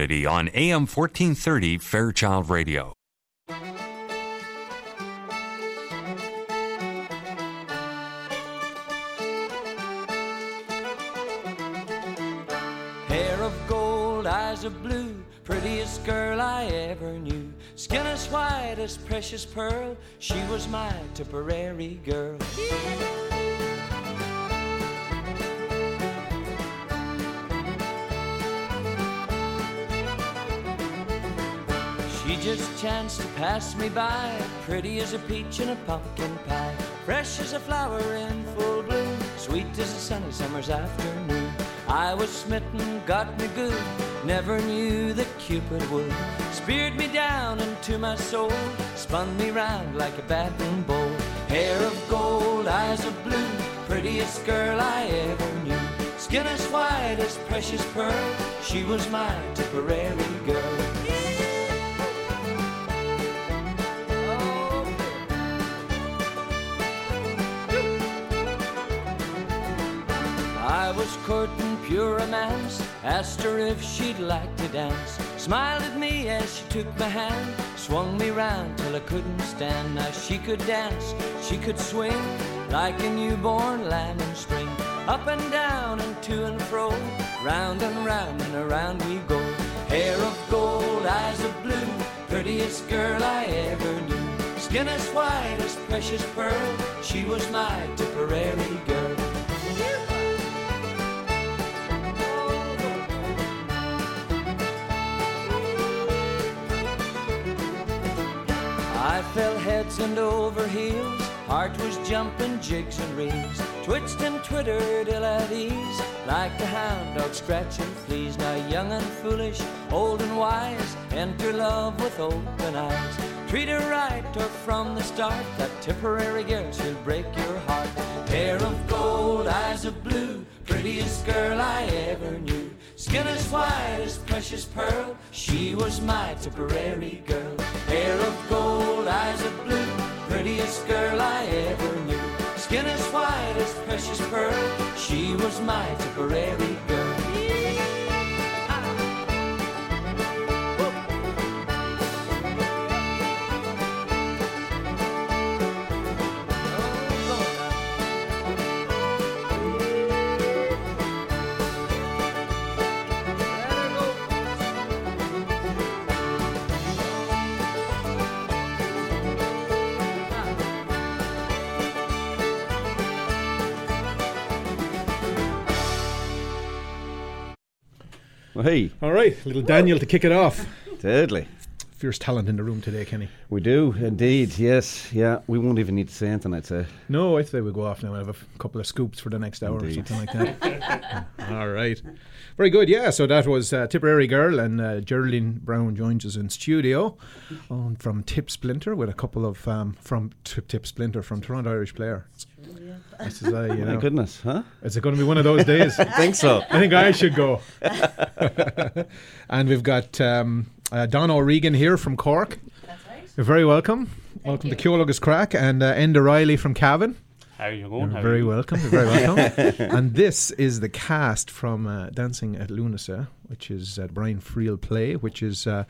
community on AM 1430 Fairchild Radio. Hair of gold, eyes of blue, prettiest girl I ever knew. Skin as white as precious pearl, she was my Tipperary girl. Just chanced to pass me by, pretty as a peach in a pumpkin pie, fresh as a flower in full bloom, sweet as a sunny summer's afternoon. I was smitten, got me good, never knew that Cupid would. Speared me down into my soul, spun me round like a batting bowl. Hair of gold, eyes of blue, prettiest girl I ever knew. Skin as white as precious pearl, she was my Tipperary girl. I was courting pure romance, asked her if she'd like to dance. Smiled at me as she took my hand, swung me round till I couldn't stand. Now she could dance, she could swing like a newborn lamb in spring. Up and down and to and fro, round and round and around we go. Hair of gold, eyes of blue, prettiest girl I ever knew. Skin as white as precious pearl, she was my Tipperary girl. I fell heads and over heels, heart was jumping jigs and reels, twitched and twittered ill at ease, like a hound dog scratching fleas. Now young and foolish, old and wise, enter love with open eyes. Treat her right, or from the start, that Tipperary girl she'll break your heart. Hair of gold, eyes of blue, prettiest girl I ever knew. Skin as white as precious pearl, she was my Tipperary girl. Hair of gold, eyes of blue, prettiest girl I ever knew. Skin as white as precious pearl, she was my Tipperary girl. Hey, All right, little Daniel to kick it off. deadly. Fierce talent in the room today, Kenny. We do indeed. Yes, yeah. We won't even need to say anything. I'd say. No, I say we go off now. I have a couple of scoops for the next hour Indeed. or something like that. All right. Very good. Yeah, so that was uh, Tipperary Girl, and uh, Geraldine Brown joins us in studio um, from Tip Splinter with a couple of um, from Tip, Tip Splinter from Toronto Irish Player. This is, uh, you My goodness, huh? is it going to be one of those days? I think so. I think I should go. and we've got um, uh, Don O'Regan here from Cork. That's right. You're very welcome. welcome to Ceol agus Craic and uh, Enda Riley from Cavan. How are you You're going? How are very you? welcome. You're very welcome. and this is the cast from uh, Dancing at Lughnasa, which is at Brian Friel Play, which is uh,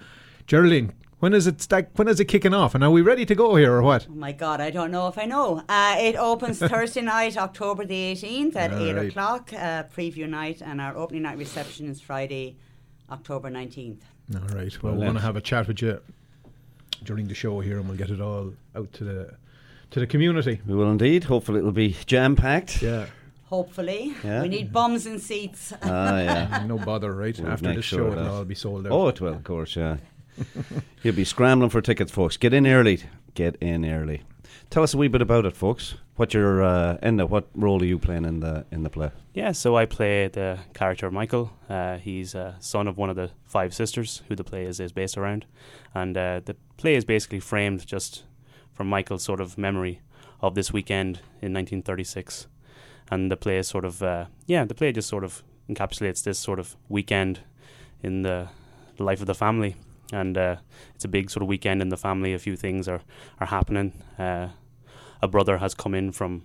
Geraldine. When is it? Stack, when is it kicking off? And are we ready to go here or what? Oh my God, I don't know if I know. Uh, it opens Thursday night, October the 18th at All 8 right. o'clock, uh, preview night, and our opening night reception is Friday, October 19th. All right. Well, we're going to have a chat with you during the show here, and we'll get it all out to the to the community. We will indeed. Hopefully, it'll be jam packed. Yeah. Hopefully. Yeah. We need bums and seats. Ah, yeah. No bother, right? We'll After make this sure show, it'll all be sold out. Oh, it will, of course. Yeah. You'll be scrambling for tickets, folks. Get in early. Get in early. Tell us a wee bit about it, folks. What your uh, Enda? What role are you playing in the in the play? Yeah, so I play the character Michael. Uh, he's a son of one of the five sisters who the play is, is based around. And uh, the play is basically framed just from Michael's sort of memory of this weekend in 1936. And the play is sort of, uh, yeah, the play just sort of encapsulates this sort of weekend in the life of the family. And uh, it's a big sort of weekend in the family. A few things are, are happening. Uh, a brother has come in from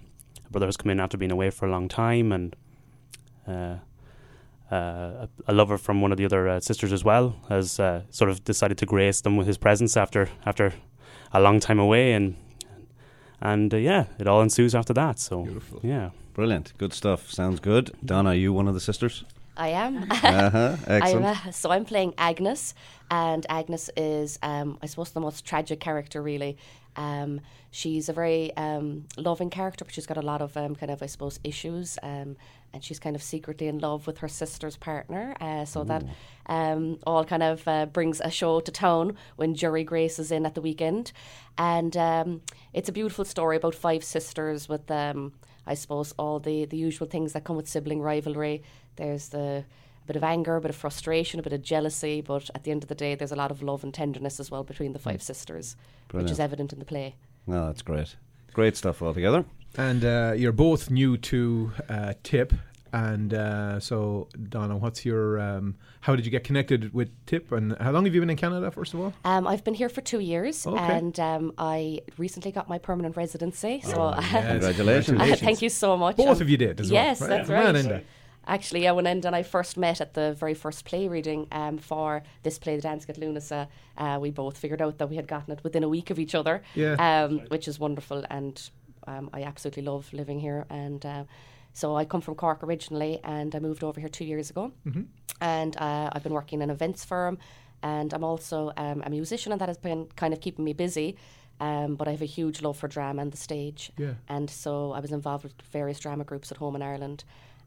a brother has come in after being away for a long time, and uh, uh, a, a lover from one of the other uh, sisters as well has uh, sort of decided to grace them with his presence after after a long time away, and and uh, yeah, it all ensues after that. So Beautiful. yeah. Brilliant. Good stuff. Sounds good. Donna, are you one of the sisters? I am. Uh-huh. I'm, Excellent. uh, so I'm playing Agnes, and Agnes is, um, I suppose, the most tragic character. Really, um, she's a very um, loving character, but she's got a lot of um, kind of, I suppose, issues. Um, and she's kind of secretly in love with her sister's partner. Uh, so that um, all kind of uh, brings a show to town when Jury Grace is in at the weekend, and um, it's a beautiful story about five sisters with. Um, I suppose all the, the usual things that come with sibling rivalry. There's the a bit of anger, a bit of frustration, a bit of jealousy, but at the end of the day, there's a lot of love and tenderness as well between the five sisters, which is evident in the play. No, that's great. Great stuff altogether. And uh, you're both new to uh, Tip. And uh, so, Donna, what's your. Um, how did you get connected with Tip? And how long have you been in Canada, first of all? Um, I've been here for two years, Okay. and um, I recently got my permanent residency. So, Oh, yes. Congratulations. Uh, thank you so much. Both Um, of you did as well. yes, right? that's Man, right. Actually, yeah, when Enda and I first met at the very first play reading um, for this play, The Dance at Lughnasa, uh, we both figured out that we had gotten it within a week of each other, Yeah. um, which is wonderful. And um, I absolutely love living here. And uh, so I come from Cork originally, and I moved over here two years ago. Mm-hmm. And uh, I've been working in an events firm, and I'm also um, a musician, and that has been kind of keeping me busy. Um, but I have a huge love for drama and the stage. Yeah. And so I was involved with various drama groups at home in Ireland.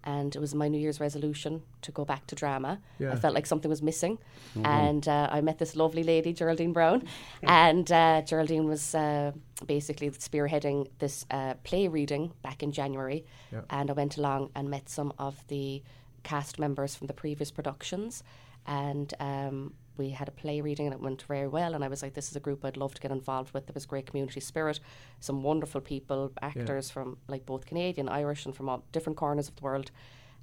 And it was my New Year's resolution to go back to drama. Yeah. I felt like something was missing. And uh, I met this lovely lady, Geraldine Brown. and uh, Geraldine was uh, basically spearheading this uh, play reading back in January. Yeah. And I went along and met some of the cast members from the previous productions. And um, we had a play reading and it went very well. And I was like, this is a group I'd love to get involved with. There was great community spirit, some wonderful people, actors from like both Canadian, Irish, and from all different corners of the world.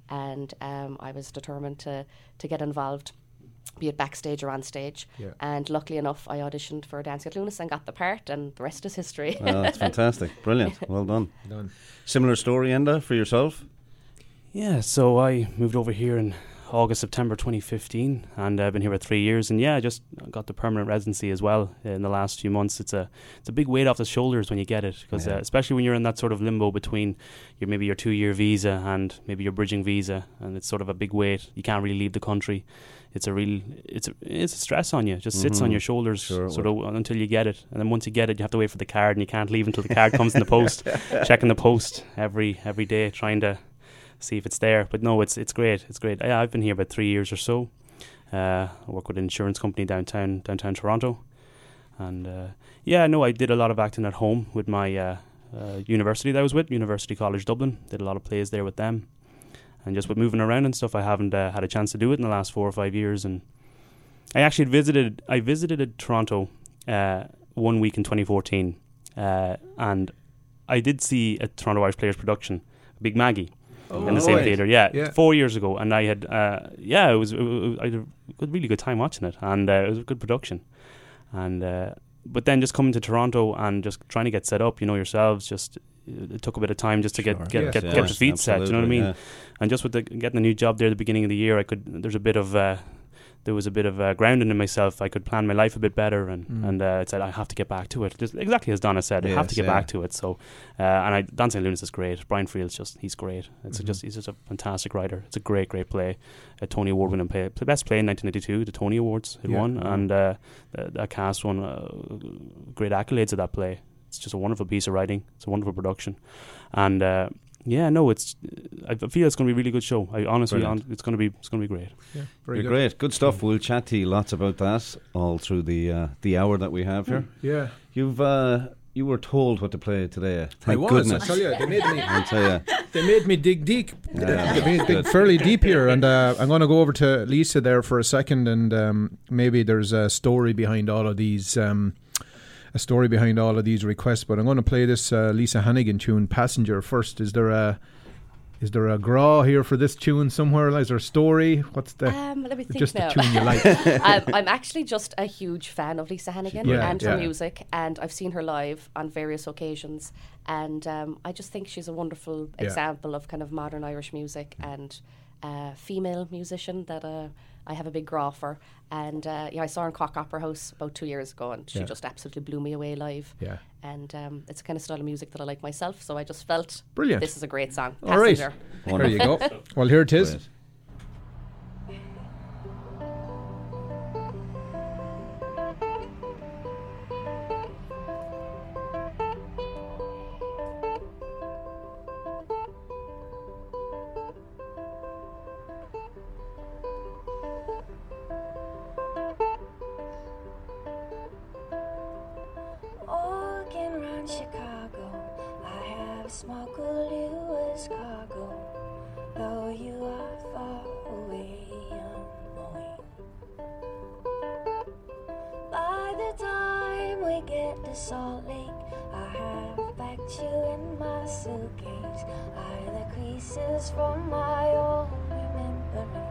And um, I was determined to, to get involved, be it backstage or on stage. Yeah. And luckily enough, I auditioned for Dancing at Lunas and got the part, and the rest is history. Oh, that's fantastic. Brilliant. Well done. Done. Similar story, Enda, for yourself? Yeah, so I moved over here in August, September 2015, and I've been here for three years. And yeah, I just got the permanent residency as well in the last few months. It's a it's a big weight off the shoulders when you get it, because Yeah. uh, especially when you're in that sort of limbo between your maybe your two year visa and maybe your bridging visa, and it's sort of a big weight. You can't really leave the country. It's a real it's a, it's a stress on you. It just sits on Mhm. your shoulders Sure sort of until you get it, and then once you get it, you have to wait for the card, and you can't leave until the card comes in the post. Checking the post every every day, trying to see if it's there. But no, it's it's great. It's great. Yeah, I've been here about three years or so. Uh, I work with an insurance company downtown downtown Toronto, and uh, yeah, no, I did a lot of acting at home with my uh, uh, university that I was with, University College Dublin. Did a lot of plays there with them, and just with moving around and stuff, I haven't uh, had a chance to do it in the last four or five years. And I actually visited. I visited Toronto uh, one week in 2014, uh, and I did see a Toronto Irish Players production, Big Maggie in the Oh, same right. theater. Yeah, Yeah. four years ago, and I had uh, yeah, it was, it was I had a good, really good time watching it, and uh, it was a good production. And uh, but then just coming to Toronto and just trying to get set up, you know yourselves, just it took a bit of time just to Sure. get get Yes, get, get the course, feet set. You know what I mean? yeah. And just with the, getting a new job there at the beginning of the year, I could there's a bit of uh, there was a bit of uh, grounding in myself. I could plan my life a bit better, and Mm. and uh, it said I have to get back to it. Just exactly as Donna said, I have to get yeah. back to it. So, uh, and I Dancing Lunas is great. Brian Friel's just he's great. It's Mhm. just he's just a fantastic writer. It's a great great play. A Tony Award winning play, the best play in 1992. The Tony Awards it Yeah. won, and uh, the, cast won uh, great accolades of that play. It's just a wonderful piece of writing. It's a wonderful production, and. Yeah, no, it's. I feel it's going to be a really good show. I honestly, Brilliant. hon- it's going to be, it's going to be great. Yeah, very good. great. Good stuff. We'll chat to you lots about that all through the uh, the hour that we have here. Yeah. You've uh, you were told what to play today. Thank I was. goodness. I tell you, they made me. I'll tell you. They made me dig deep. Yeah. They made me dig fairly deep here, and uh, I'm going to go over to Lisa there for a second, and um, maybe there's a story behind all of these. Um, a story behind all of these requests, but I'm going to play this uh, Lisa Hannigan tune, "Passenger." First, is there a is there a grá here for this tune somewhere? Is there a story? What's the Um, let me think just now. the tune you like? um, I'm actually just a huge fan of Lisa Hannigan Yeah, and yeah. her music, and I've seen her live on various occasions, and um, I just think she's a wonderful Yeah. example of kind of modern Irish music, and uh, female musician that uh, I have a big grá for. And uh, yeah, I saw her in Cork Opera House about two years ago, and she Yeah. just absolutely blew me away live. Yeah. And um, it's the kind of style of music that I like myself, so I just felt Brilliant. This is a great song. All right. Passenger. There you go. Well, here it is. Brilliant. Smuggled you as cargo. Though you are far away. By the time we get to Salt Lake, I have packed you in my suitcase. I the creases from my own remembering.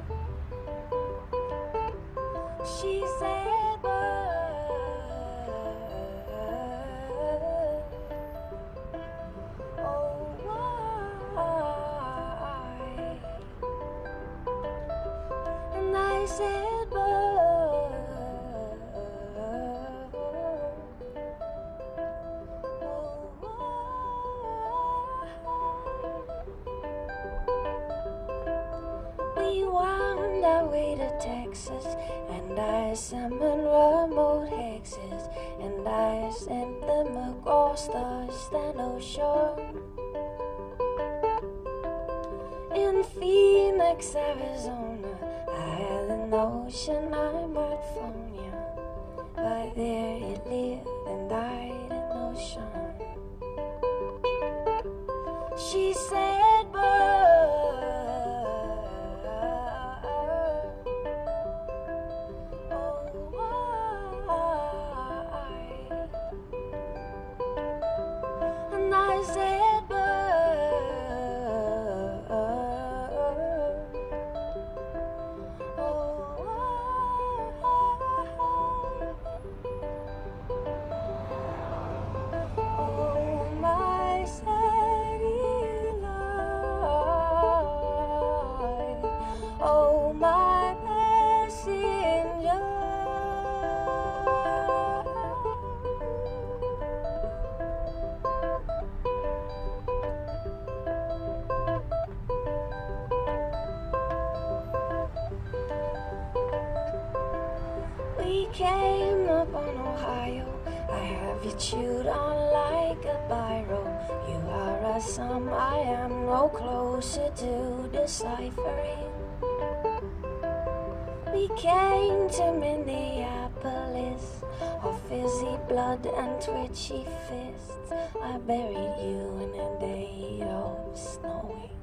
We came to Minneapolis, all fizzy blood and twitchy fists. I buried you in a day of snowing.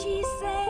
She said,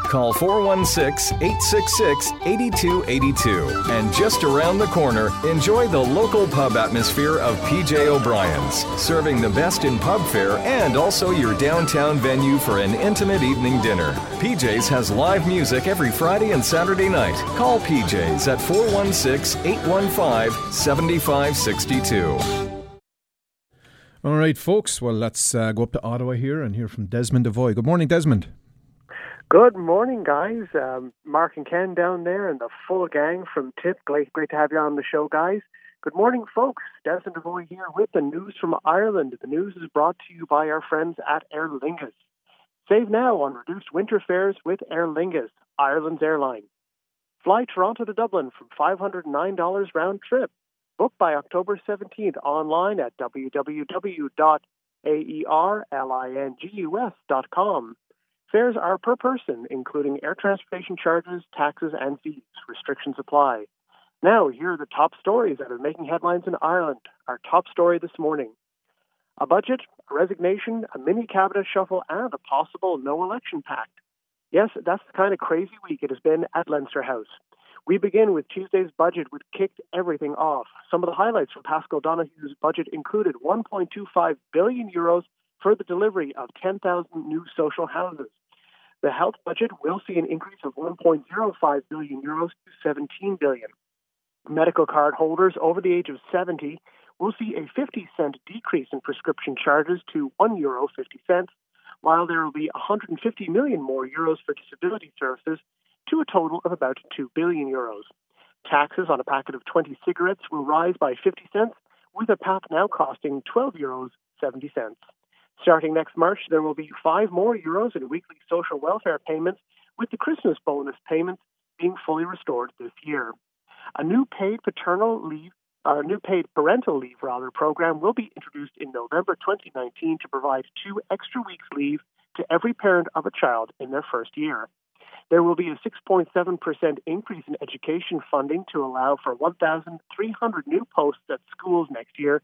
Call 416 866 8282. And just around the corner, enjoy the local pub atmosphere of PJ O'Brien's, serving the best in pub fare and also your downtown venue for an intimate evening dinner. PJ's has live music every Friday and Saturday night. Call PJ's at 416 815 7562. All right, folks. Well, let's uh, go up to Ottawa here and hear from Desmond Devoy. Good morning, Desmond. Good morning, guys. Um, Mark and Ken down there and the full gang from TIP. Great, great to have you on the show, guys. Good morning, folks. Desmond Devoy here with the news from Ireland. The news is brought to you by our friends at Aer Lingus. Save now on reduced winter fares with Aer Lingus, Ireland's airline. Fly Toronto to Dublin from $509 round trip. Book by October 17th online at www.aerlingus.com. Fares are per person, including air transportation charges, taxes, and fees. Restrictions apply. Now, here are the top stories that are making headlines in Ireland. Our top story this morning a budget, a resignation, a mini cabinet shuffle, and a possible no election pact. Yes, that's the kind of crazy week it has been at Leinster House. We begin with Tuesday's budget, which kicked everything off. Some of the highlights from Paschal Donohoe's budget included 1.25 billion euros for the delivery of 10,000 new social houses. The health budget will see an increase of 1.05 billion euros to 17 billion. Medical card holders over the age of 70 will see a 50 cent decrease in prescription charges to 1 euro 50 cents, while there will be 150 million more euros for disability services to a total of about 2 billion euros. Taxes on a packet of 20 cigarettes will rise by 50 cents, with a pack now costing 12 euros 70 cents. Starting next March, there will be five more euros in weekly social welfare payments, with the Christmas bonus payments being fully restored this year. A new paid paternal leave, or new paid parental leave rather, program will be introduced in November 2019 to provide two extra weeks leave to every parent of a child in their first year. There will be a 6.7% increase in education funding to allow for 1,300 new posts at schools next year,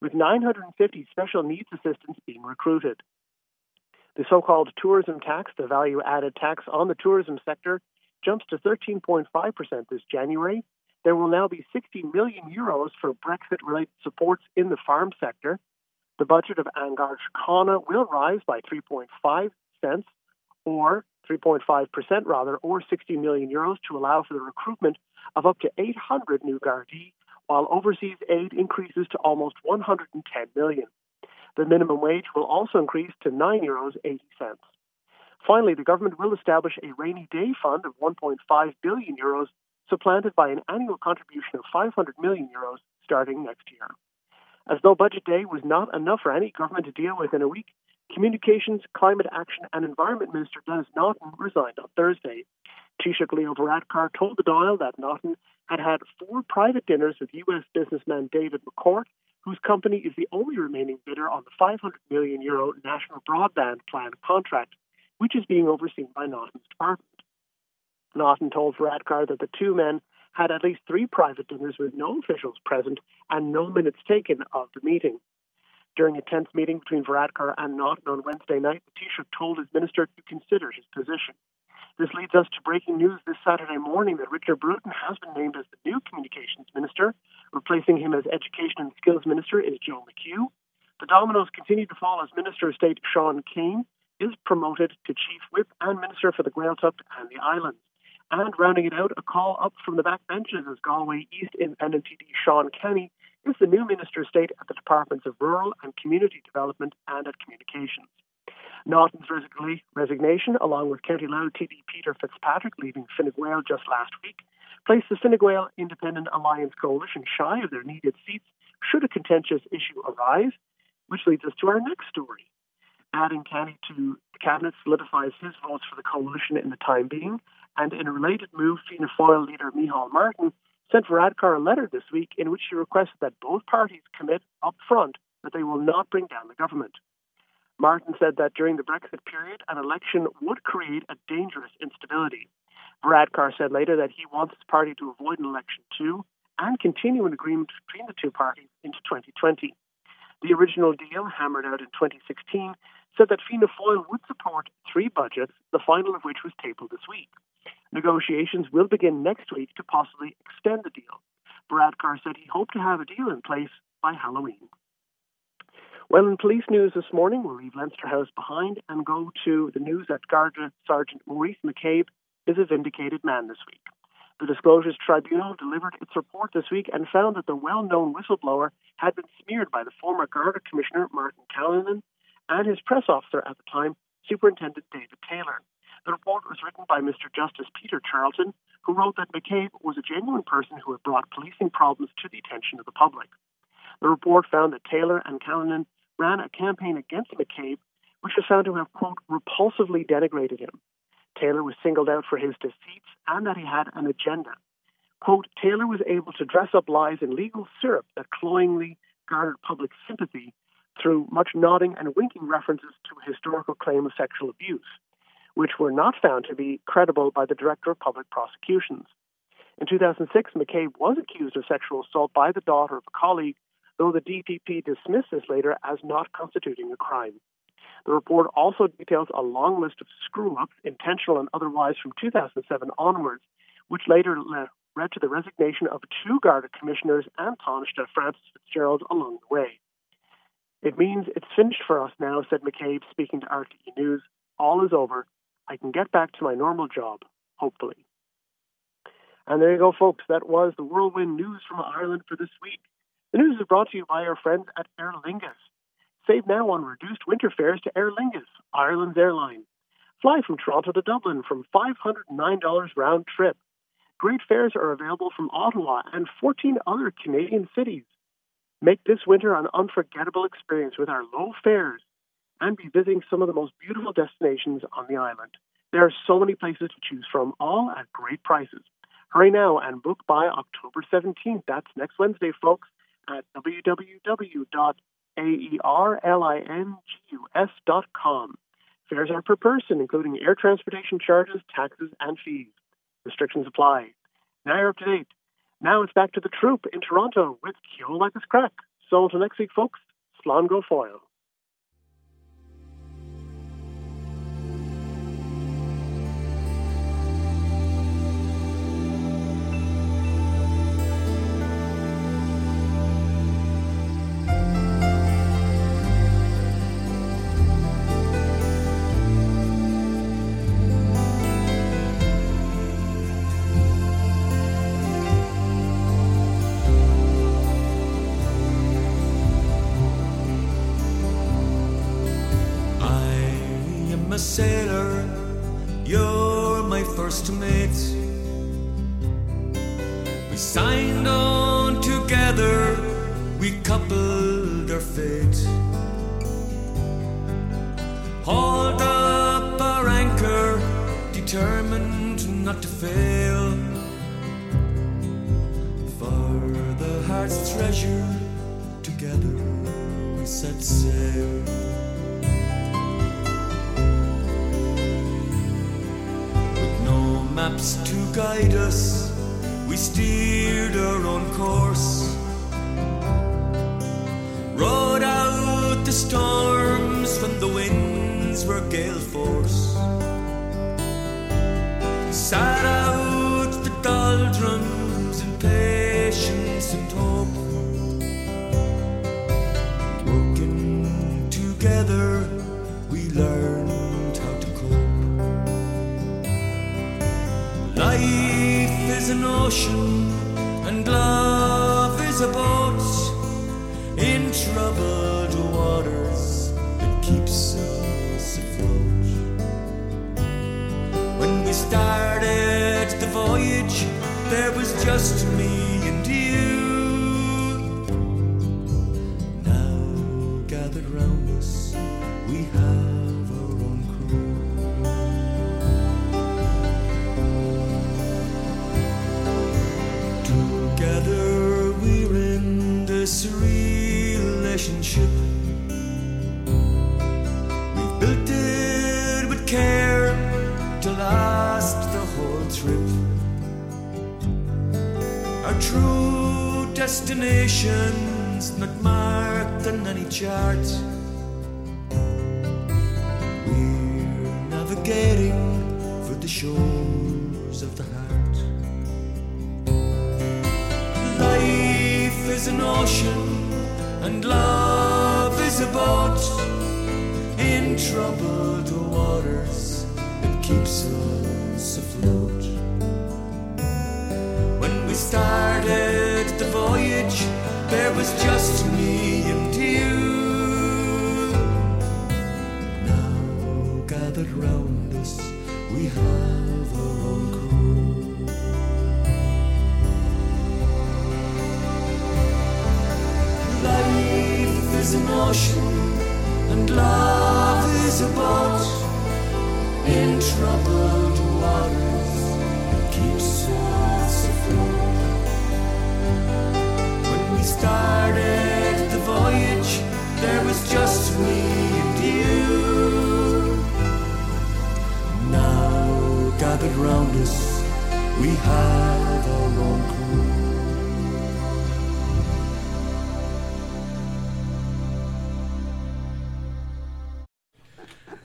with 950 special needs assistants being recruited. The so called tourism tax, the value added tax on the tourism sector, jumps to 13.5% this January. There will now be 60 million euros for Brexit related supports in the farm sector. The budget of An Garda will rise by 3.5 cents or 3.5% rather, or 60 million euros to allow for the recruitment of up to 800 new Gardaí, while overseas aid increases to almost 110 million. The minimum wage will also increase to 9 euros 80 cents. Finally, the government will establish a rainy day fund of 1.5 billion euros, supplanted by an annual contribution of 500 million euros starting next year. As though Budget Day was not enough for any government to deal with in a week, Communications, Climate Action and Environment Minister Denis Naughten resigned on Thursday. Taoiseach Leo Varadkar told the Dáil that Naughten had had four private dinners with U.S. businessman David McCourt, whose company is the only remaining bidder on the 500 million euro National Broadband Plan contract, which is being overseen by Naughten's department. Naughten told Varadkar that the two men had at least three private dinners with no officials present and no minutes taken of the meeting. During a tense meeting between Varadkar and Naughten on Wednesday night, the Taoiseach told his minister to consider his position. This leads us to breaking news this Saturday morning that Richard Bruton has been named as the new communications minister. Replacing him as education and skills minister is Joe McHugh. The dominoes continue to fall as Minister of State Sean Kyne is promoted to chief whip and minister for the Gaeltacht and the islands. And rounding it out, a call up from the backbenches as Galway East Independent TD Sean Canney is the new Minister of State at the Departments of Rural and Community Development and at Communications. Naughten's resignation, along with County Louth TD Peter Fitzpatrick leaving Fine Gael just last week, placed the Fine Gael Independent Alliance coalition shy of their needed seats should a contentious issue arise, which leads us to our next story. Adding Canney to the cabinet solidifies his votes for the coalition in the time being, and in a related move, Fianna Fáil leader Micheál Martin sent Varadkar a letter this week in which he requested that both parties commit up front that they will not bring down the government. Martin said that during the Brexit period, an election would create a dangerous instability. Varadkar said later that he wants his party to avoid an election too and continue an agreement between the two parties into 2020. The original deal, hammered out in 2016, said that Fianna Fáil would support three budgets, the final of which was tabled this week. Negotiations will begin next week to possibly extend the deal. Varadkar said he hoped to have a deal in place by Halloween. Well, in police news this morning, we'll leave Leinster House behind and go to the news that Garda Sergeant Maurice McCabe is a vindicated man this week. The Disclosures Tribunal delivered its report this week and found that the well known whistleblower had been smeared by the former Garda Commissioner Martin Callinan and his press officer at the time, Superintendent David Taylor. The report was written by Mr. Justice Peter Charlton, who wrote that McCabe was a genuine person who had brought policing problems to the attention of the public. The report found that Taylor and Callinan ran a campaign against McCabe, which was found to have, quote, repulsively denigrated him. Taylor was singled out for his deceits and that he had an agenda. Quote, Taylor was able to dress up lies in legal syrup that cloyingly garnered public sympathy through much nodding and winking references to a historical claim of sexual abuse, which were not found to be credible by the Director of Public Prosecutions. In 2006, McCabe was accused of sexual assault by the daughter of a colleague, though the DPP dismissed this later as not constituting a crime. The report also details a long list of screw ups, intentional and otherwise, from 2007 onwards, which later led to the resignation of two Garda commissioners and Taoiseach Frances Fitzgerald along the way. It means it's finished for us now, said McCabe, speaking to RTE News. All is over. I can get back to my normal job, hopefully. And there you go, folks. That was the whirlwind news from Ireland for this week. The news is brought to you by our friends at Aer Lingus. Save now on reduced winter fares to Aer Lingus, Ireland's airline. Fly from Toronto to Dublin from $509 round trip. Great fares are available from Ottawa and 14 other Canadian cities. Make this winter an unforgettable experience with our low fares and be visiting some of the most beautiful destinations on the island. There are so many places to choose from, all at great prices. Hurry now and book by October 17th. That's next Wednesday, folks, at www.aerlingus.com. Fares are per person, including air transportation charges, taxes, and fees. Restrictions apply. Now you're up to date. Now it's back to the troop in Toronto with Ceol agus Craic. So until next week, folks, Slán go foil. Coupled our fate. Hauled up our anchor, determined not to fail. For the heart's treasure, together we set sail. With no maps to guide us, we steered our own course. The storms when the winds were gale force. Sat gathered round us, we have our own crew. Together we're in this relationship. We've built it with care to last the whole trip. Our true destination's chart. We're navigating for the shores of the heart. Life is an ocean, and love is a boat in troubled waters. It keeps us afloat. When we started the voyage, there was just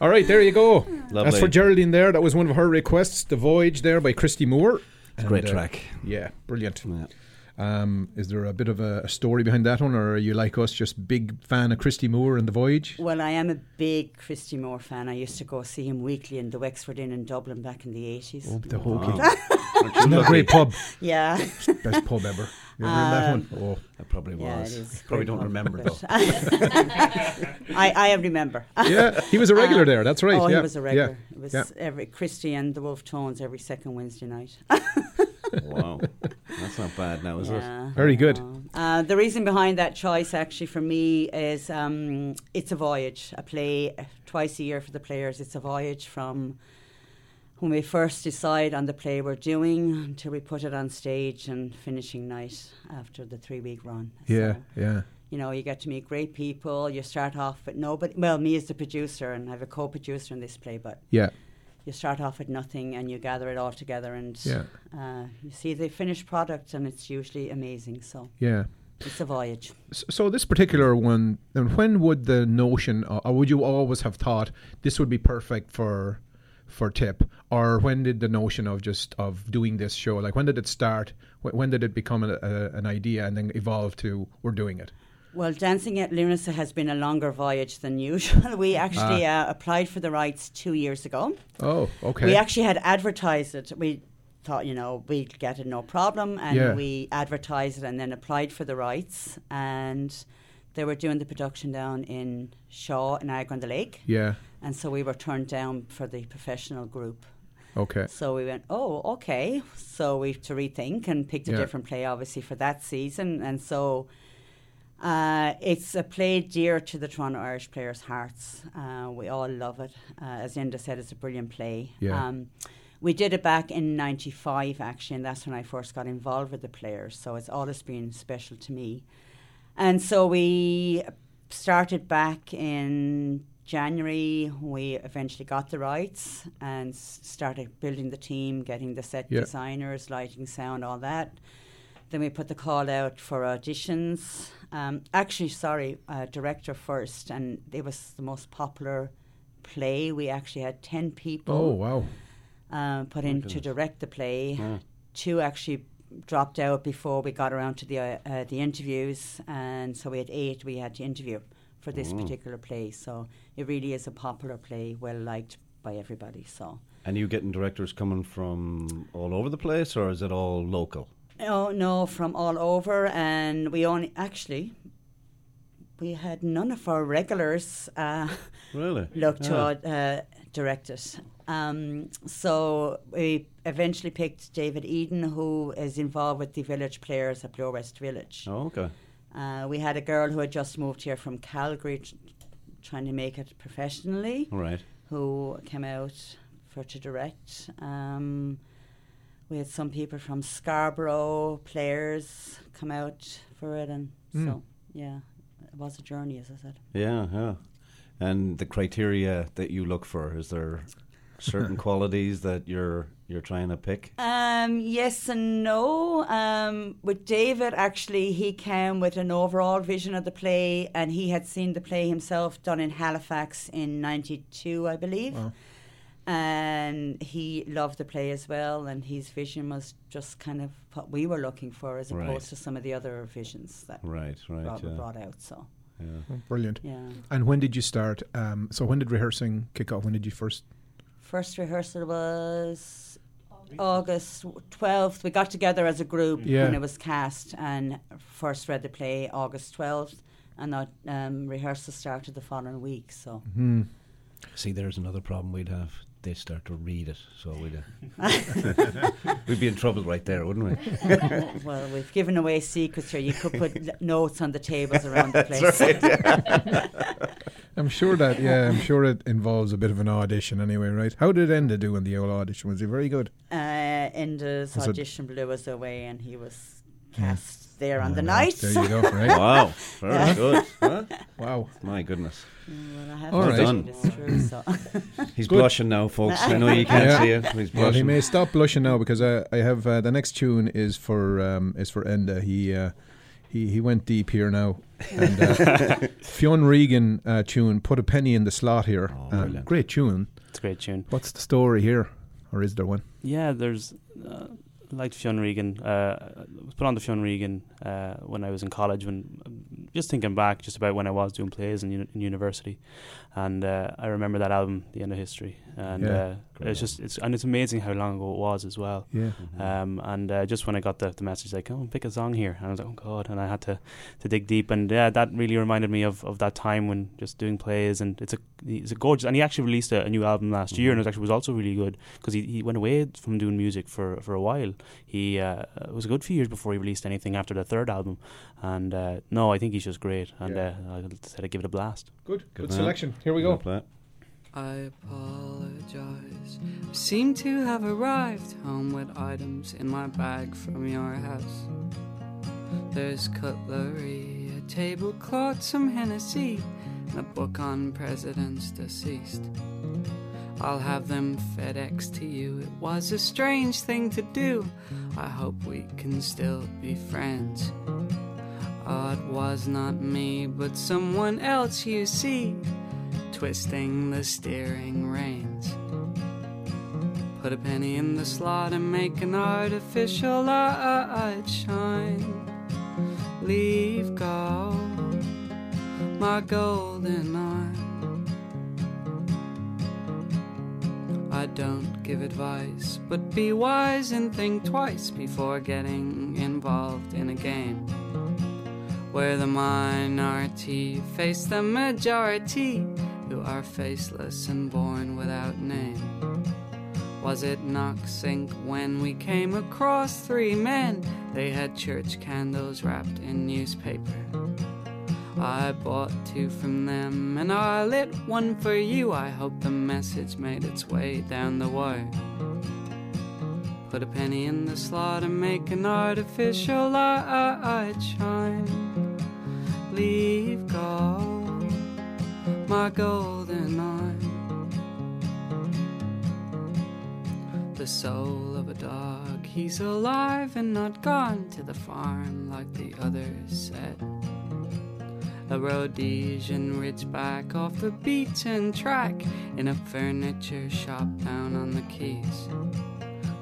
All right, there you go. Lovely. That's for Geraldine there. That was one of her requests, The Voyage there by Christy Moore. It's a great And, uh, track. Yeah, brilliant. Yeah. Um, is there a bit of a, a story behind that one, or are you like us, just big fan of Christy Moore and The Voyage? Well, I am a big Christy Moore fan. I used to go see him weekly in the Wexford Inn in Dublin back in the 80s. Oh, the whole Wow. Isn't that a great pub? Yeah. Best pub ever. You ever heard that Um, one? Oh, That probably Yeah, was. it is. Probably don't pub, remember though. I, I remember. yeah, he was a regular Um, there. That's right. Oh, yeah, he was a regular. Yeah. It was yeah. every Christy and the Wolf Tones every second Wednesday night. wow, that's not bad now, is it? Yeah. Very good. Uh, the reason behind that choice, actually, for me, is um, it's a voyage. I play uh, twice a year for the players. It's a voyage from when we first decide on the play we're doing until we put it on stage and finishing night after the three week run. Yeah, So, yeah. you know, you get to meet great people. You start off with nobody. Well, me as the producer, and I have a co producer in this play, but Yeah. you start off with nothing and you gather it all together and Yeah. uh, you see the finished product and it's usually amazing. So Yeah. it's a voyage. S- So this particular one, and when would the notion, or or would you always have thought this would be perfect for for Tip, or when did the notion of just of doing this show, like when did it start? When did it become a, a, an idea and then evolve to we're doing it? Well, Dancing at Lughnasa has been a longer voyage than usual. we actually uh, applied for the rights two years ago. Oh, okay. We actually had advertised it. We thought, you know, we'd get it no problem. And Yeah. we advertised it and then applied for the rights. And they were doing the production down in Shaw in Niagara on the Lake. yeah. And so we were turned down for the professional group. Okay. So we went, oh, okay. So we had to rethink and picked a Yeah. different play, obviously, for that season. And so uh, it's a play dear to the Toronto Irish players' hearts. Uh, we all love it. Uh, as Linda said, it's a brilliant play. Yeah. Um, we did it back in 95, actually, and that's when I first got involved with the players. So it's always been special to me. And so we started back in January. We eventually got the rights and started building the team, getting the set Yeah. designers, lighting, sound, all that. Then we put the call out for auditions. Um, actually, sorry, uh, director first, and it was the most popular play. We actually had 10 people Oh wow. uh, put in to direct the play. Yeah. Two actually dropped out before we got around to the uh, uh, the interviews, and so we had eight we had to interview for this Mm. particular play. So it really is a popular play, well liked by everybody. So And you getting directors coming from all over the place, or is it all local? oh no, from all over, and we only actually. We had none of our regulars uh, Really? look to Yeah. uh, direct it. Um, so we eventually picked David Eden, who is involved with the village players at Bloor West Village. Oh, okay. Uh, we had a girl who had just moved here from Calgary, tr- trying to make it professionally, All right. who came out for to direct. Um, we had some people from Scarborough players come out for it, and Hmm. so yeah, it was a journey, as I said. Yeah, yeah. And the criteria that you look for is there certain qualities that you're you're trying to pick? Um, yes and no. Um, with David, actually, he came with an overall vision of the play, and he had seen the play himself done in Halifax in '92, I believe. Wow. and he loved the play as well. And his vision was just kind of what we were looking for, as Right. opposed to some of the other visions that Right, right, Robert yeah. brought out. So Yeah. Brilliant. Yeah. And when did you start? Um, so when did rehearsing kick off? When did you first? First rehearsal was August twelfth. We got together as a group Yeah. when it was cast, and first read the play August twelfth, and that um, rehearsal started the following week. So. Hmm. See, there's another problem we'd have. They start to read it, so we'd uh, we'd be in trouble right there, wouldn't we? well, we've given away secrets here. You could put notes on the tables around the place. That's right, yeah. I'm sure that yeah, I'm sure it involves a bit of an audition anyway, right? How did Enda do in the old audition? Was he very good? uh, Enda's Was audition blew us away, and he was cast there on the All night. right, There you go. Right. Wow, very Yeah. good. Huh? Wow. My goodness. Well, I have All to right. say Done. True, so. He's Good. blushing now, folks. I know you can't Yeah. see it. He's Well, he may stop blushing now because I, I have uh, the next tune is for um, is for Enda. He uh, he he went deep here now. And uh, Fionn Regan uh, tune, put a penny in the slot here. Oh, Uh, great tune. It's a great tune. What's the story here, or is there one? Yeah, there's uh, like Fionn Regan. Uh, was put on the Fionn Regan uh, when I was in college. When just thinking back, just about when I was doing plays in, in university, and uh, I remember that album, The End of History, and Yeah. uh, it's just it's and it's amazing how long ago it was as well. Yeah. Um, and uh, just when I got the, the message, like, oh, pick a song here, and I was like, oh god, and I had to, to dig deep, and yeah, that really reminded me of, of that time when just doing plays, and it's a it's a gorgeous, and he actually released a, a new album last year, and it actually was also really good because he, he went away from doing music for for a while. He uh, it was a good few years before he released anything after the third album, and uh, no, I think he's just great, and Yeah. uh, I said I'd give it a blast. Good, Good good, man. selection. Here we go. Play it. I apologize. I seem to have arrived home with items in my bag from your house. There's cutlery, a tablecloth, some Hennessy, and a book on presidents deceased. I'll have them FedEx to you. It was a strange thing to do. I hope we can still be friends. Oh, it was not me, but someone else you see, twisting the steering reins. Put a penny in the slot and make an artificial light shine. Leave go my golden eye. I don't give advice, but be wise and think twice before getting involved in a game where the minority face the majority are faceless and born without name. Was it Knocksink when we came across three men? They had church candles wrapped in newspaper. I bought two from them and I lit one for you. I hope the message made its way down the wire. Put a penny in the slot and make an artificial light shine. Leave go my golden eye. The soul of a dog, he's alive and not gone to the farm like the others said. A Rhodesian ridgeback off the beaten track in a furniture shop down on the Keys.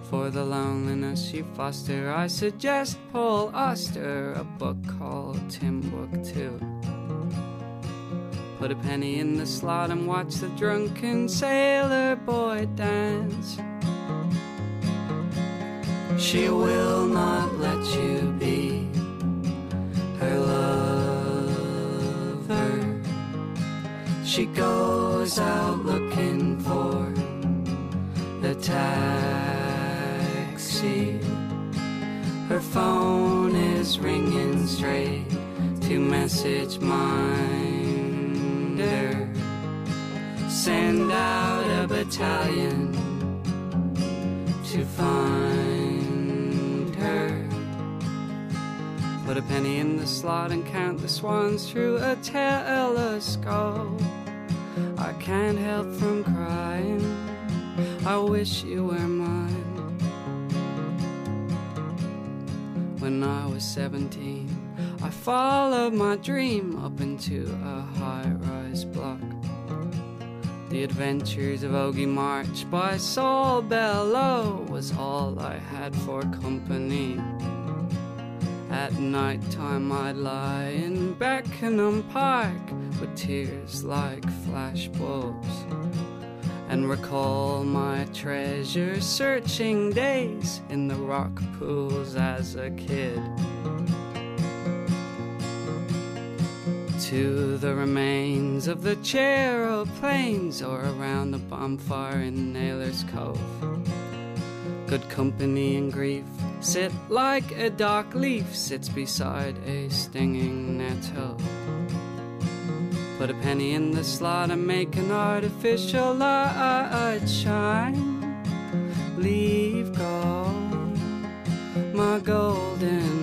For the loneliness you foster, I suggest Paul Auster, a book called Timbuktu. Put a penny in the slot and watch the drunken sailor boy dance. She will not let you be her lover. She goes out looking for the taxi. Her phone is ringing straight to message Send out a battalion to find her. Put a penny in the slot and count the swans through a telescope. I can't help from crying. I wish you were mine. When I was 17, I followed my dream up into a high rise block. The Adventures of Augie March by Saul Bellow was all I had for company. At night time I'd lie in Beckenham Park with tears like flashbulbs and recall my treasure searching days in the rock pools as a kid. To the remains of the Chero Plains or around the bonfire in Naylor's Cove. Good company and grief sit like a dark leaf sits beside a stinging nettle. Put a penny in the slot and make an artificial light shine. Leave gold, my golden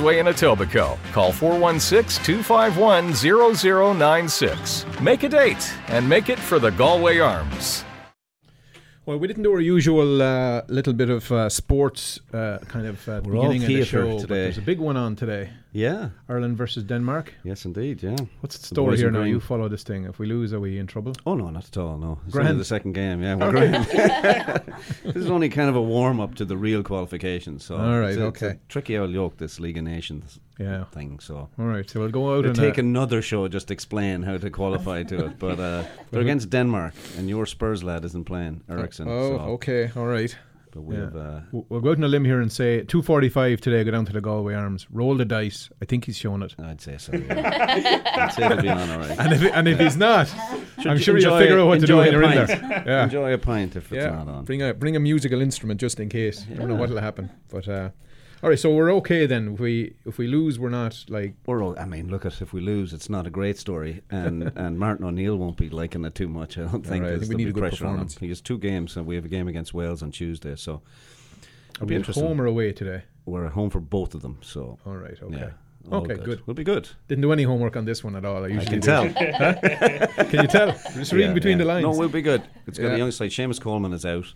Queensway in Etobicoke. Call 416 251 0096. Make a date and make it for the Galway Arms. Well, we didn't do our usual uh, little bit of uh, sports uh, kind of uh, We're all beginning of the theatre show. but today. There's a big one on today. Yeah. Ireland versus Denmark. Yes, indeed. Yeah. What's the The story boys here now? going- You follow this thing. If we lose, are we in trouble? Oh no, not at all. No, it's Grand. only the second game. Yeah, we're grand. this is only kind of a warm up to the real qualifications. So All right, it's a, it's okay. tricky old yoke this League of Nations Yeah. thing. So All right, so we'll go out We'll and take uh, another show just to explain how to qualify to it. But uh, they're against Denmark, and your Spurs lad isn't playing Eriksen. Oh, so, okay, all right. But we'll Yeah. have, uh, we'll go out on a limb here and say 245 today. Go down to the Galway Arms. Roll the dice. I think he's shown it. I'd say so. Yeah. I'd say it'll be on all right. And if, and if he's not, Should I'm sure you'll figure out what to do enjoy when a you're in there. Yeah. Enjoy a pint if it's yeah. not on. Bring a bring a musical instrument just in case. I don't know what'll happen. But uh, all right, so we're okay then. If we if we lose, we're not like We're all, I mean, look at if we lose, it's not a great story, and and Martin O'Neill won't be liking it too much. I don't think. right, I think we need a good pressure on him. performance. He has two games, and we have a game against Wales on Tuesday, so are it'll we be at interesting. home or away today? We're at home for both of them, so All right, okay. yeah, all Okay, good. We'll be good. Didn't do any homework on this one at all. I usually can do. tell. Huh? Can you tell? Just reading Yeah, between yeah. the lines. No, we'll be good. It's got Yeah. a young side. Seamus Coleman is out,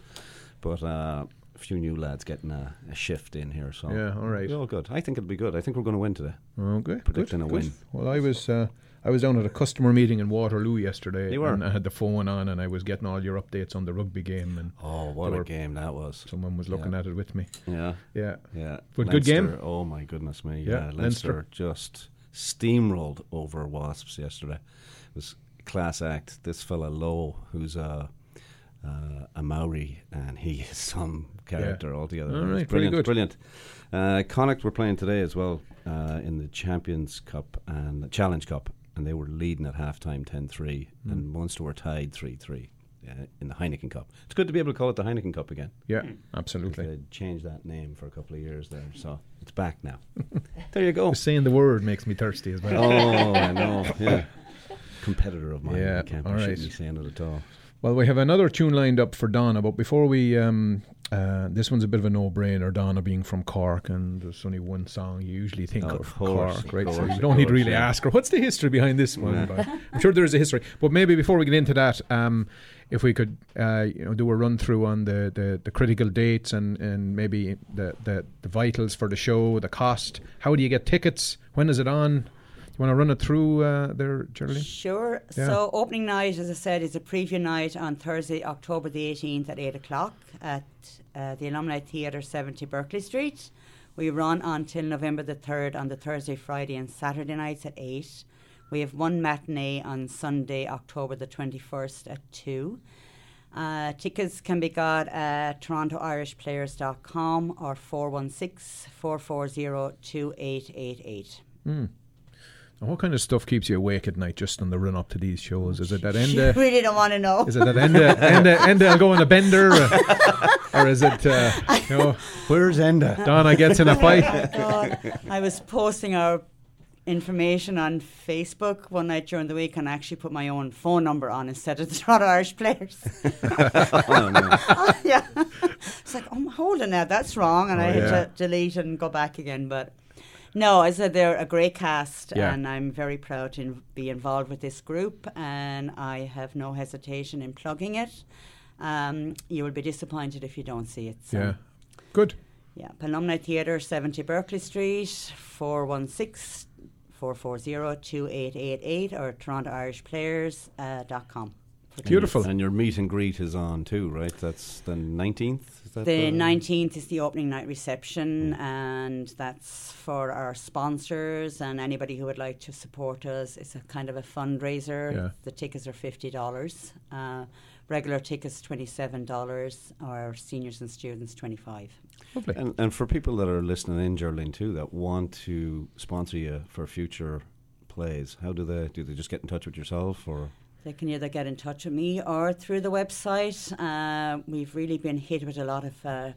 but uh, few new lads getting a, a shift in here. So Yeah, all right. All good. I think it'll be good. I think we're going to win today. Okay, Predicting good, a good. win. Well, I was uh, I was down at a customer meeting in Waterloo yesterday. You were? And I had the phone on, and I was getting all your updates on the rugby game, and Oh, what a game that was! someone was looking Yeah. at it with me. Yeah, Yeah, yeah. But good game? Oh my goodness me! Yeah, Yeah, Leinster. Leinster just steamrolled over Wasps yesterday. It was class act. This fella Lowe, who's a uh, a Maori, and he is some character altogether. All It was right, pretty brilliant, good. brilliant. Uh, Connacht were playing today as well uh, in the Champions Cup and the Challenge Cup, and they were leading at halftime 10-3, Hmm. and Munster were tied three three. Uh, in the Heineken Cup, it's good to be able to call it the Heineken Cup again. Yeah, absolutely. They changed that name for a couple of years there, so it's back now. there you go. Just saying the word makes me thirsty as well. Oh, I know. Yeah, competitor of mine. Yeah, I can't all I right. shouldn't be saying it at all. Well, we have another tune lined up for Donna, but before we, um, uh, this one's a bit of a no-brainer. Donna being from Cork, and there's only one song you usually think Oh, of, of course, Cork, right? so you don't need to really yeah. ask her what's the history behind this one. Yeah. But I'm sure there is a history, but maybe before we get into that, um, if we could, uh, you know, do a run through on the, the, the critical dates and, and maybe the, the the vitals for the show, the cost. How do you get tickets? When is it on? Do you want to run it through uh, there, Geraldine? Sure. Yeah. So opening night, as I said, is a preview night on Thursday, October the 18th at 8 o'clock at uh, the Alumni Theatre, 70 Berkeley Street. We run until November the 3rd on the Thursday, Friday and Saturday nights at 8. We have one matinee on Sunday, October the 21st at 2. Uh, tickets can be got at torontoirishplayers.com or 416 440 2888. Mm. And what kind of stuff keeps you awake at night just on the run up to these shows? Is it that end? You really don't want to know. Is it that end? Enda, Enda, Enda will go on a bender? Or, or is it, uh, you know, Where's Enda? Donna gets in a fight? God, I was posting our information on Facebook one night during the week and I actually put my own phone number on instead of the Toronto Irish players. oh, no. yeah. It's like, oh, hold on now, that's wrong. And Oh, I had yeah. to delete and go back again. But no, I said they're a great cast Yeah. and I'm very proud to in- be involved with this group and I have no hesitation in plugging it. Um, you will be disappointed if you don't see it. So. Yeah. Good. Yeah, Alumni Theatre, 70 Berkeley Street, 416 440 2888 or TorontoIrishPlayers.com. Beautiful. And your meet and greet is on too, right? That's the 19th? Is that The 19th is the opening night reception, and that's for our sponsors and anybody who would like to support us. It's a kind of a fundraiser. Yeah. The tickets are $50. Uh, regular tickets $27, or seniors and students 25 Lovely. And, and for people that are listening in, Geraldine, too, that want to sponsor you for future plays, how do they do? They just get in touch with yourself, or They can either get in touch with me or through the website. Uh, we've really been hit with a lot of uh,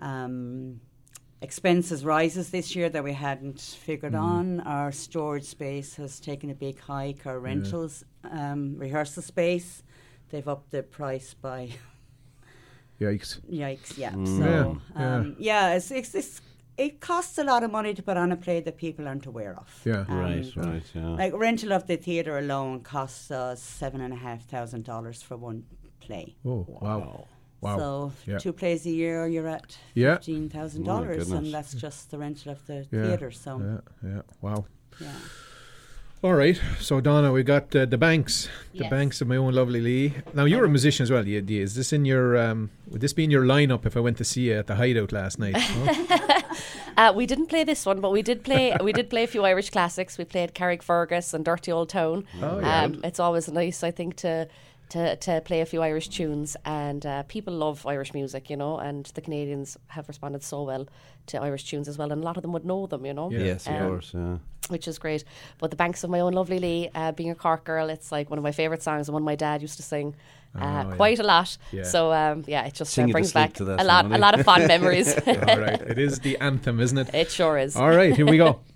um, expenses rises this year that we hadn't figured on. Our storage space has taken a big hike. Our rentals, um, rehearsal space, they've upped the price by Yikes. yikes. Yeah. Mm. So Yeah, um, yeah, it's, it's, it's it costs a lot of money to put on a play that people aren't aware of. Yeah. Um, right, right, yeah. like rental of the theatre alone costs us seven and a half thousand dollars for one play. Oh, wow. Wow. So Yeah. two plays a year, you're at yeah. fifteen thousand dollars, and that's just the rental of the Yeah. theatre. So Yeah, yeah. Wow. yeah. All right. So, Donna, we got uh, the banks. The Yes. banks of my own lovely Lee. Now, you're a musician as well. You, you- is this in your, um, would this be in your lineup if I went to see you at the hideout last night? No? Uh, we didn't play this one, but we did play. we did play a few Irish classics. We played Carrickfergus and Dirty Old Town. Oh, yeah. Um, it's always nice, I think, to to to play a few Irish tunes, and uh, people love Irish music, you know. And the Canadians have responded so well to Irish tunes as well, and a lot of them would know them, you know. Yeah. yes, of Um, course, yeah. Which is great. But the banks of my own lovely Lee, uh, being a Cork girl, it's like one of my favourite songs and one my dad used to sing uh, Oh, yeah. quite a lot. Yeah. So um, yeah, it just uh, brings back a lot, a lot of fond memories. All right. It is the anthem, isn't it? it sure is. All right. Here we go.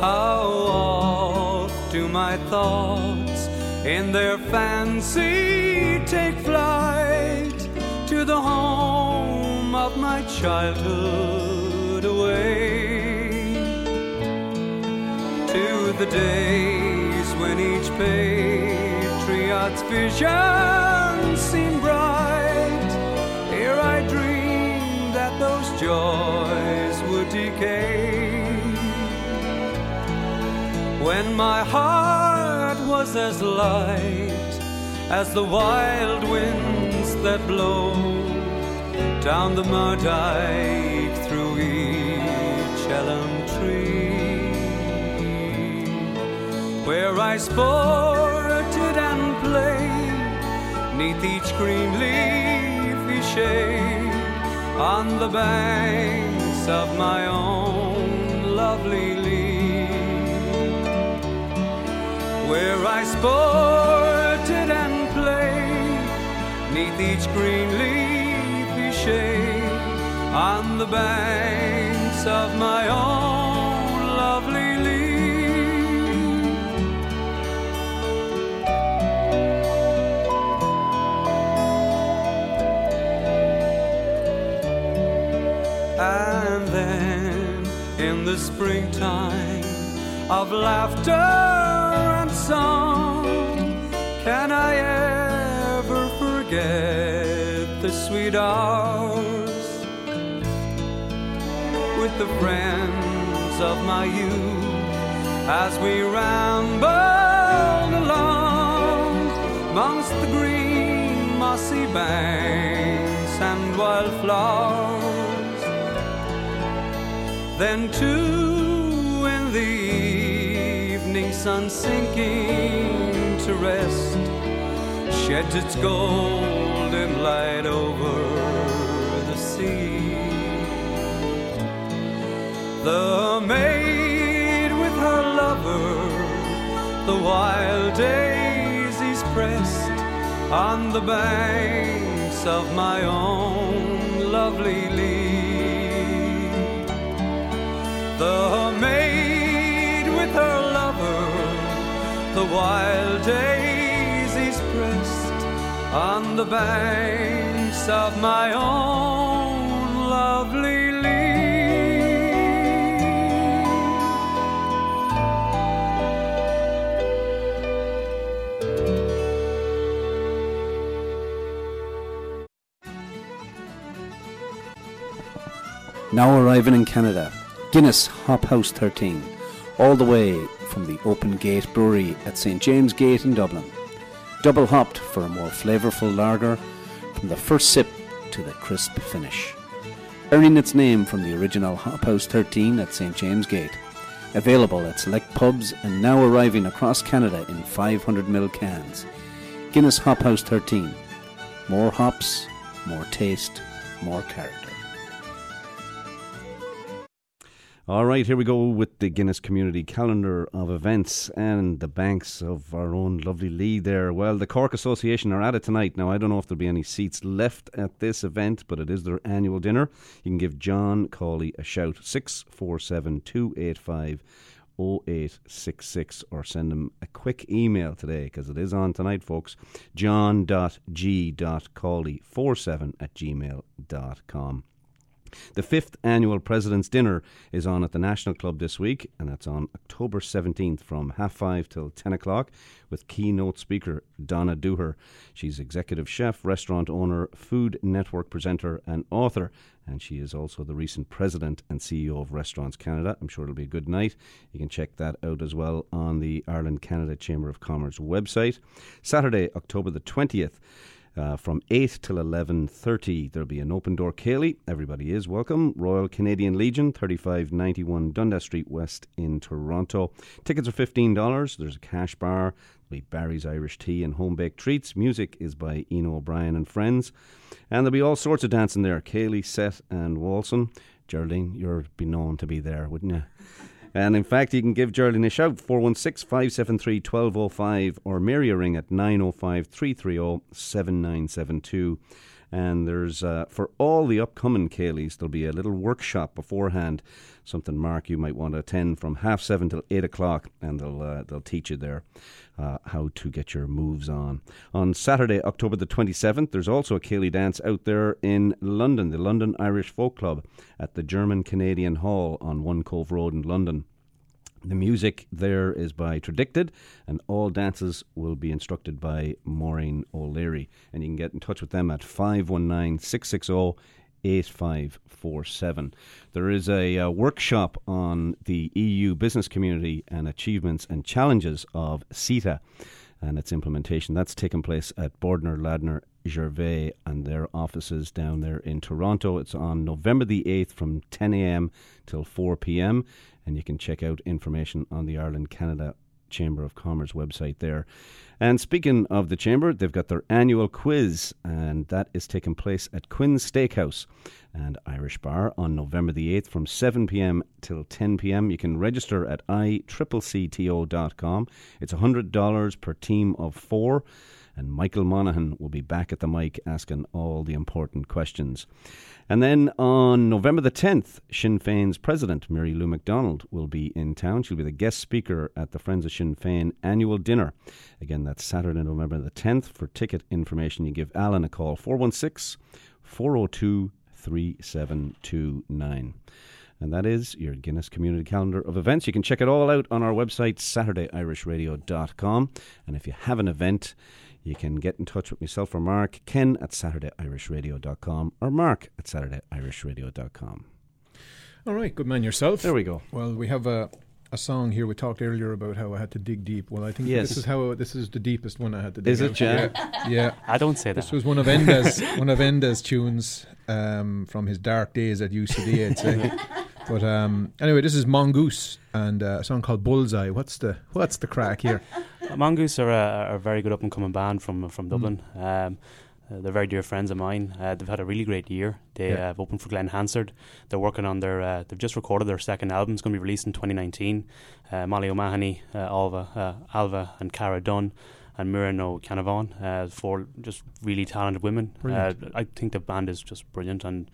How oft do my thoughts in their fancy take flight to the home of my childhood away to the days when each patriot's vision seemed bright. Here I dreamed that those joys when my heart was as light as the wild winds that blow down the Mardyke through each elm tree, where I sported and played neath each green leafy shade on the banks of my own lovely where I sported and played neath each green leafy shade on the banks of my own lovely Lee. And then in the springtime of laughter I ever forget the sweet hours with the friends of my youth as we rambled along amongst the green mossy banks and wildflowers. Then, too, in the evening sun sinking to rest, sheds its golden light over the sea. The maid with her lover, the wild daisies pressed on the banks of my own lovely Lee. The maid with her lover, the wild daisies on the banks of my own lovely. Now arriving in Canada, Guinness Hop House 13, all the way from the Open Gate Brewery at St James Gate in Dublin. Double hopped for a more flavourful lager from the first sip to the crisp finish. Earning its name from the original Hop House 13 at St James Gate. Available at select pubs and now arriving across Canada in 500ml cans. Guinness Hop House 13. More hops, more taste, more character. All right, here we go with the Guinness Community Calendar of Events and the banks of our own lovely Lee there. Well, the Cork Association are at it tonight. Now, I don't know if there'll be any seats left at this event, but it is their annual dinner. You can give John Cawley a shout 647 285 0866 or send him a quick email today because it is on tonight, folks. john.g.cawley47 at gmail.com. The fifth annual President's Dinner is on at the National Club this week, and that's on October 17th from half five till 10 o'clock with keynote speaker Donna Dooher. She's executive chef, restaurant owner, Food Network presenter, and author, and she is also the recent president and CEO of Restaurants Canada. I'm sure it'll be a good night. You can check that out as well on the Ireland Canada Chamber of Commerce website. Saturday, October the 20th. Uh, from 8 till 11.30 there'll be an open door céilí. Everybody is welcome. Royal Canadian Legion, 3591 Dundas Street West in Toronto. Tickets are $15. There's a cash bar. There'll be Barry's Irish Tea and home baked treats. Music is by Eno O'Brien and friends. And there'll be all sorts of dancing there. céilí, Seth and Walson. Geraldine, you'd be known to be there, wouldn't you? And in fact, you can give Geraldine a shout 416 573 1205 or Mary a ring at 905 330 7972. And there's, uh, for all the upcoming céilís, there'll be a little workshop beforehand, something, Mark, you might want to attend from half seven till eight o'clock, and they'll, uh, they'll teach you there uh, how to get your moves on. On Saturday, October the 27th, there's also a céilí dance out there in London, the London Irish Folk Club at the German Canadian Hall on One Cove Road in London. The music there is by Tradicted, and all dances will be instructed by Maureen O'Leary. And you can get in touch with them at 519 660 8547. There is a uh, workshop on the EU business community and achievements and challenges of CETA and its implementation. That's taking place at Borden Ladner Gervais and their offices down there in Toronto. It's on November the 8th from 10 a.m. till 4 p.m. And you can check out information on the Ireland Canada Chamber of Commerce website there. And speaking of the Chamber, they've got their annual quiz, and that is taking place at Quinn's Steakhouse and Irish Bar on November the 8th from 7 pm till 10 pm. You can register at iccto.com. It's $100 per team of four and Michael Monaghan will be back at the mic asking all the important questions. And then on November the 10th, Sinn Féin's president, Mary Lou McDonald, will be in town. She'll be the guest speaker at the Friends of Sinn Féin annual dinner. Again, that's Saturday, November the 10th. For ticket information, you give Alan a call 416 402 3729. And that is your Guinness Community Calendar of events. You can check it all out on our website, SaturdayIrishRadio.com. And if you have an event, you can get in touch with myself or Mark, ken at SaturdayIrishRadio.com or mark at SaturdayIrishRadio.com. All right, good man yourself. There we go. Well, we have a a song here. We talked earlier about how I had to dig deep. Well, I think Yes. this is how this is the deepest one I had to dig. Is it. Jan? Yeah. yeah. I don't say that. This was one of Enda's one of Enda's tunes um, from his dark days at UCD. I'd say. but um, anyway, this is Mongoose and uh, a song called Bullseye. What's the what's the crack here? Mongoose are a, a very good up and coming band from from Mm. Dublin. Um, uh, they're very dear friends of mine. Uh, they've had a really great year. They Yeah. uh, have opened for Glen Hansard. They're working on their. Uh, they've just recorded their second album. It's going to be released in 2019. Uh, Molly O'Mahony, uh, Alva, uh, Alva, and Cara Dunn, and Miriam O'Canavan. Uh, four just really talented women. Uh, I think the band is just brilliant, and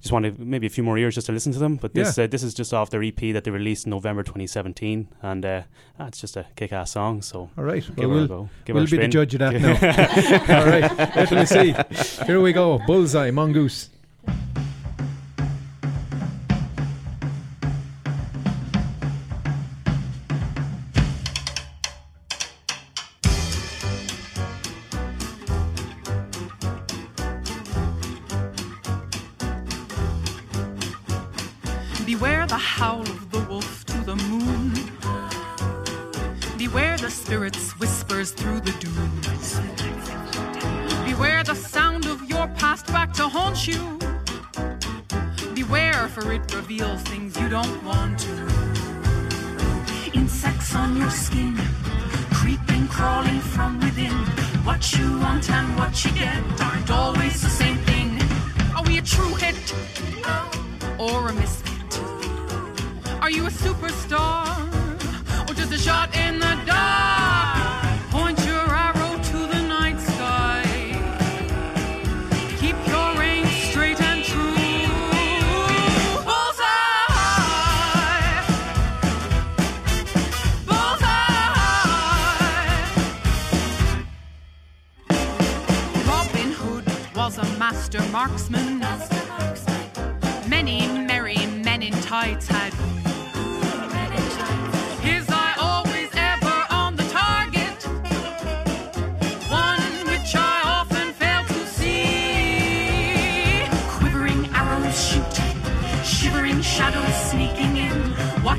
just wanted maybe a few more years just to listen to them. But this Yeah. uh, this is just off their EP that they released in November 2017, and uh, it's just a kick-ass song. So All right, give well, we'll, we'll be the judge of that now. All right, me see. Here we go. Bullseye, Mongoose.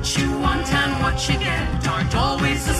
What you want and what you get aren't always the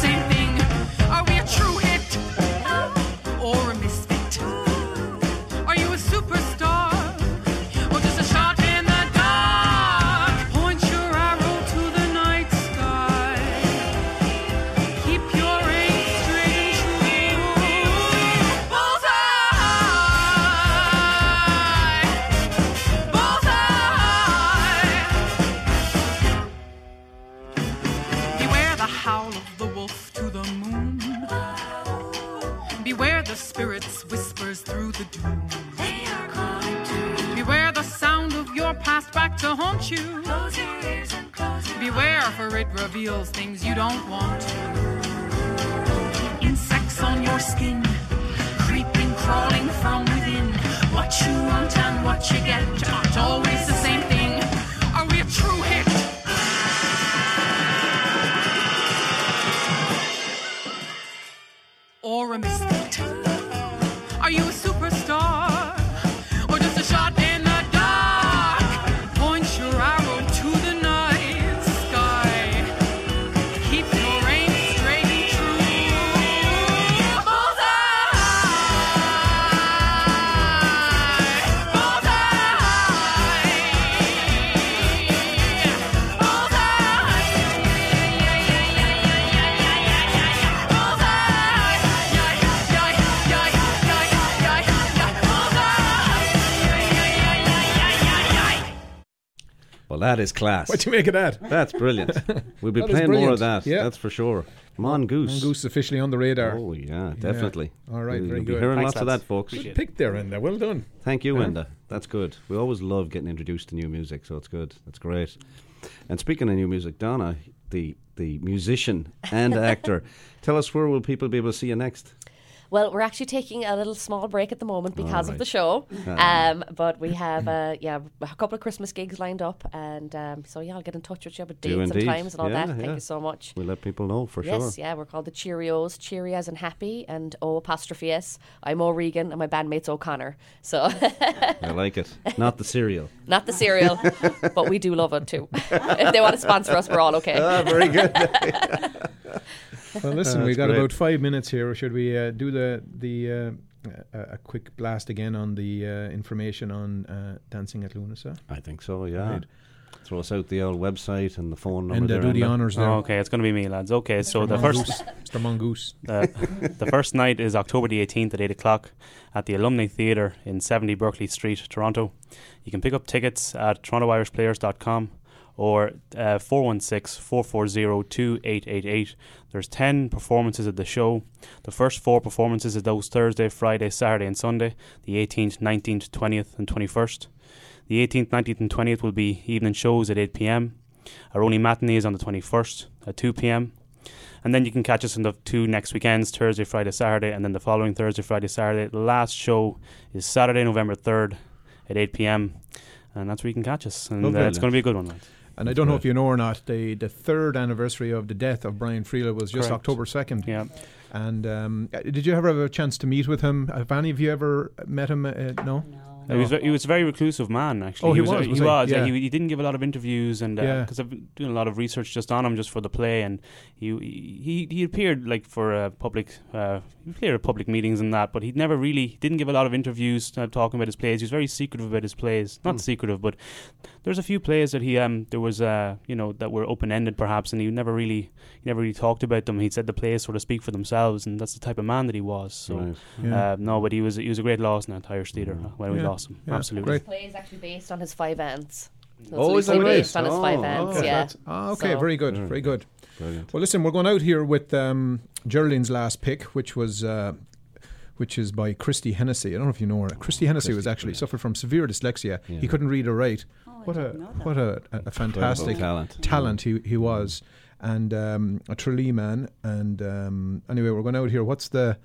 that is class. What do you make of that? That's brilliant. We'll be That is playing more of brilliant. that. Yeah. That's for sure. Mongoose. Mongoose officially on the radar. Oh yeah, definitely. All right, We'll very be good. hearing Thanks, lots of lads. that, folks. Appreciate Good pick there, Enda. Well done. Thank you, Yeah. Enda. That's good. We always love getting introduced to new music, so it's good. That's great. And speaking of new music, Donna, the the musician and actor, tell us where will people be able to see you next? Well, we're actually taking a little small break at the moment because of the show. Um, but we have uh, yeah a couple of Christmas gigs lined up, and um, so yeah, I'll get in touch with you Do dates and times and all Yeah, that. Thank yeah. you so much. We'll let people know for yes, sure. yeah, we're called the Cheerios, cheery as in happy, and O apostrophe S. I'm O'Regan, and my bandmate's O'Connor. So I like it. Not the cereal. not the cereal, but we do love it too. if they want to sponsor us, we're all okay. Ah, very good. Well, listen, we That's got great. about five minutes here. Should we uh, do the the uh, a, a quick blast again on the uh, information on uh, dancing at Lughnasa? I think so. Yeah. Right. Throw us out the old website and the phone number. And uh, do the honours there. Oh, okay, it's going to be me, lads. Okay, so Mr. the first Mongoose. Mr. Mongoose. uh, the first night is October the 18th at 8 o'clock at the Alumni Theatre in 70 Berkeley Street, Toronto. You can pick up tickets at torontoirishplayers.com or uh, 416-440-2888. There's 10 performances at the show. The first four performances are those Thursday, Friday, Saturday and Sunday, the 18th, 19th, 20th and 21st. The 18th, 19th and 20th will be evening shows at 8 p.m. Our only matinee is on the 21st at 2 p.m. And then you can catch us on the two next weekends, Thursday, Friday, Saturday, and then the following Thursday, Friday, Saturday. The last show is Saturday, November 3rd at 8 p.m. And that's where you can catch us. And uh, it's going to be a good one, lads. And I don't know if you know or not, the, the third anniversary of the death of Brian Friel was just Correct. October 2nd. Yeah. And um, uh, did you ever have a chance to meet with him? Have any of you ever met him? Uh, no? He was he was a very reclusive man actually. Oh, he was. was, he was he? was. Yeah. Yeah. He, he didn't give a lot of interviews, and Yeah. because I've been doing a lot of research just on him, just for the play, and he he he appeared like for uh, public uh, he appeared at public meetings and that, but he never really didn't give a lot of interviews uh, talking about his plays. He was very secretive about his plays. Not Hmm. secretive, but there's a few plays that he um there was uh you know that were open ended perhaps, and he never really he never really talked about them. He said the plays sort of speak for themselves, and that's the type of man that he was. So Right. Yeah. uh, no, but he was he was a great loss in Irish theatre uh, when we lost him. Yeah. Absolutely. His play is actually based on his five ends. So Oh, it's is that loosely right? based on his five Oh, ants, okay. yeah. Ah, okay, So- very good, Mm. very good. Brilliant. Well, listen, we're going out here with um, Geraldine's last pick, which was uh, which is by Christy Hennessy. I don't know if you know her. Christy Hennessy was Christy, actually brilliant. suffered from severe dyslexia. Yeah. He couldn't read or write. Oh, what a didn't know that. what a, a, a fantastic talent. talent he he was, and um, a Tralee man. And um, anyway, we're going out here. What's the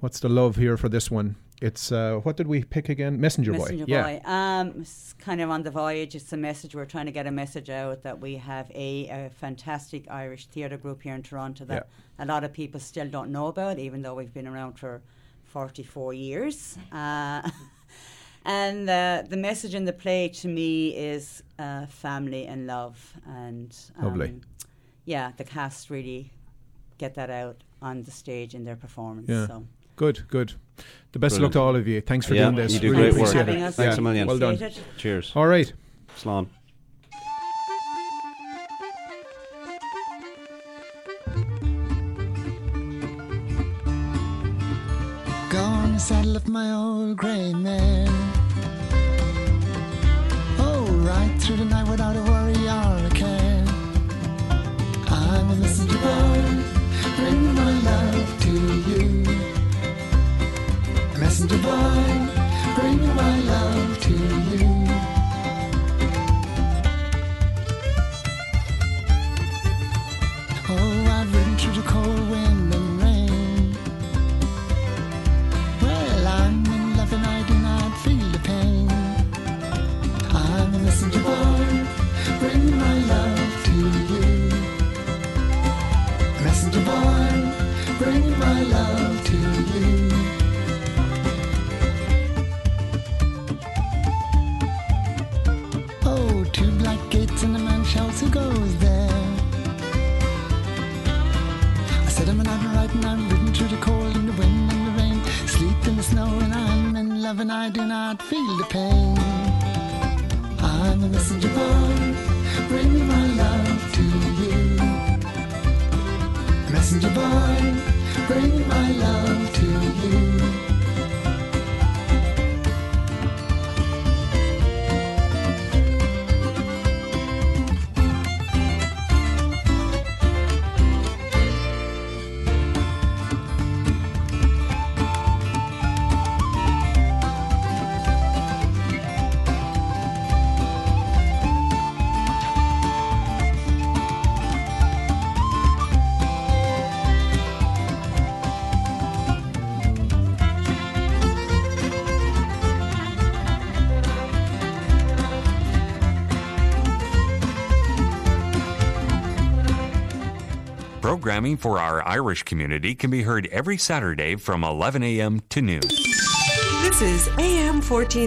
what's the love here for this one? It's uh, what did we pick again? Messenger, Boy. Messenger Boy. Boy. Um, it's kind of on the voyage. It's a message. We're trying to get a message out that we have a, a fantastic Irish theatre group here in Toronto that a lot of people still don't know about, even though we've been around for 44 years. Uh, and uh, the message in the play to me is uh, family and love. And um, Lovely. Yeah, the cast really get that out on the stage in their performance. Yeah. So. Good, good. The best of luck to all of you. Thanks for Yeah, doing this. you do really great work. appreciate Having it. us. Thanks Yeah, a million. Well done. Cheers. All right. Slán. Gonna saddle up my old gray mare. Oh, right through the night without a worry or a care. I'm a messenger boy, bring my Programming for our Irish community can be heard every Saturday from 11 a.m. to noon. This is AM 14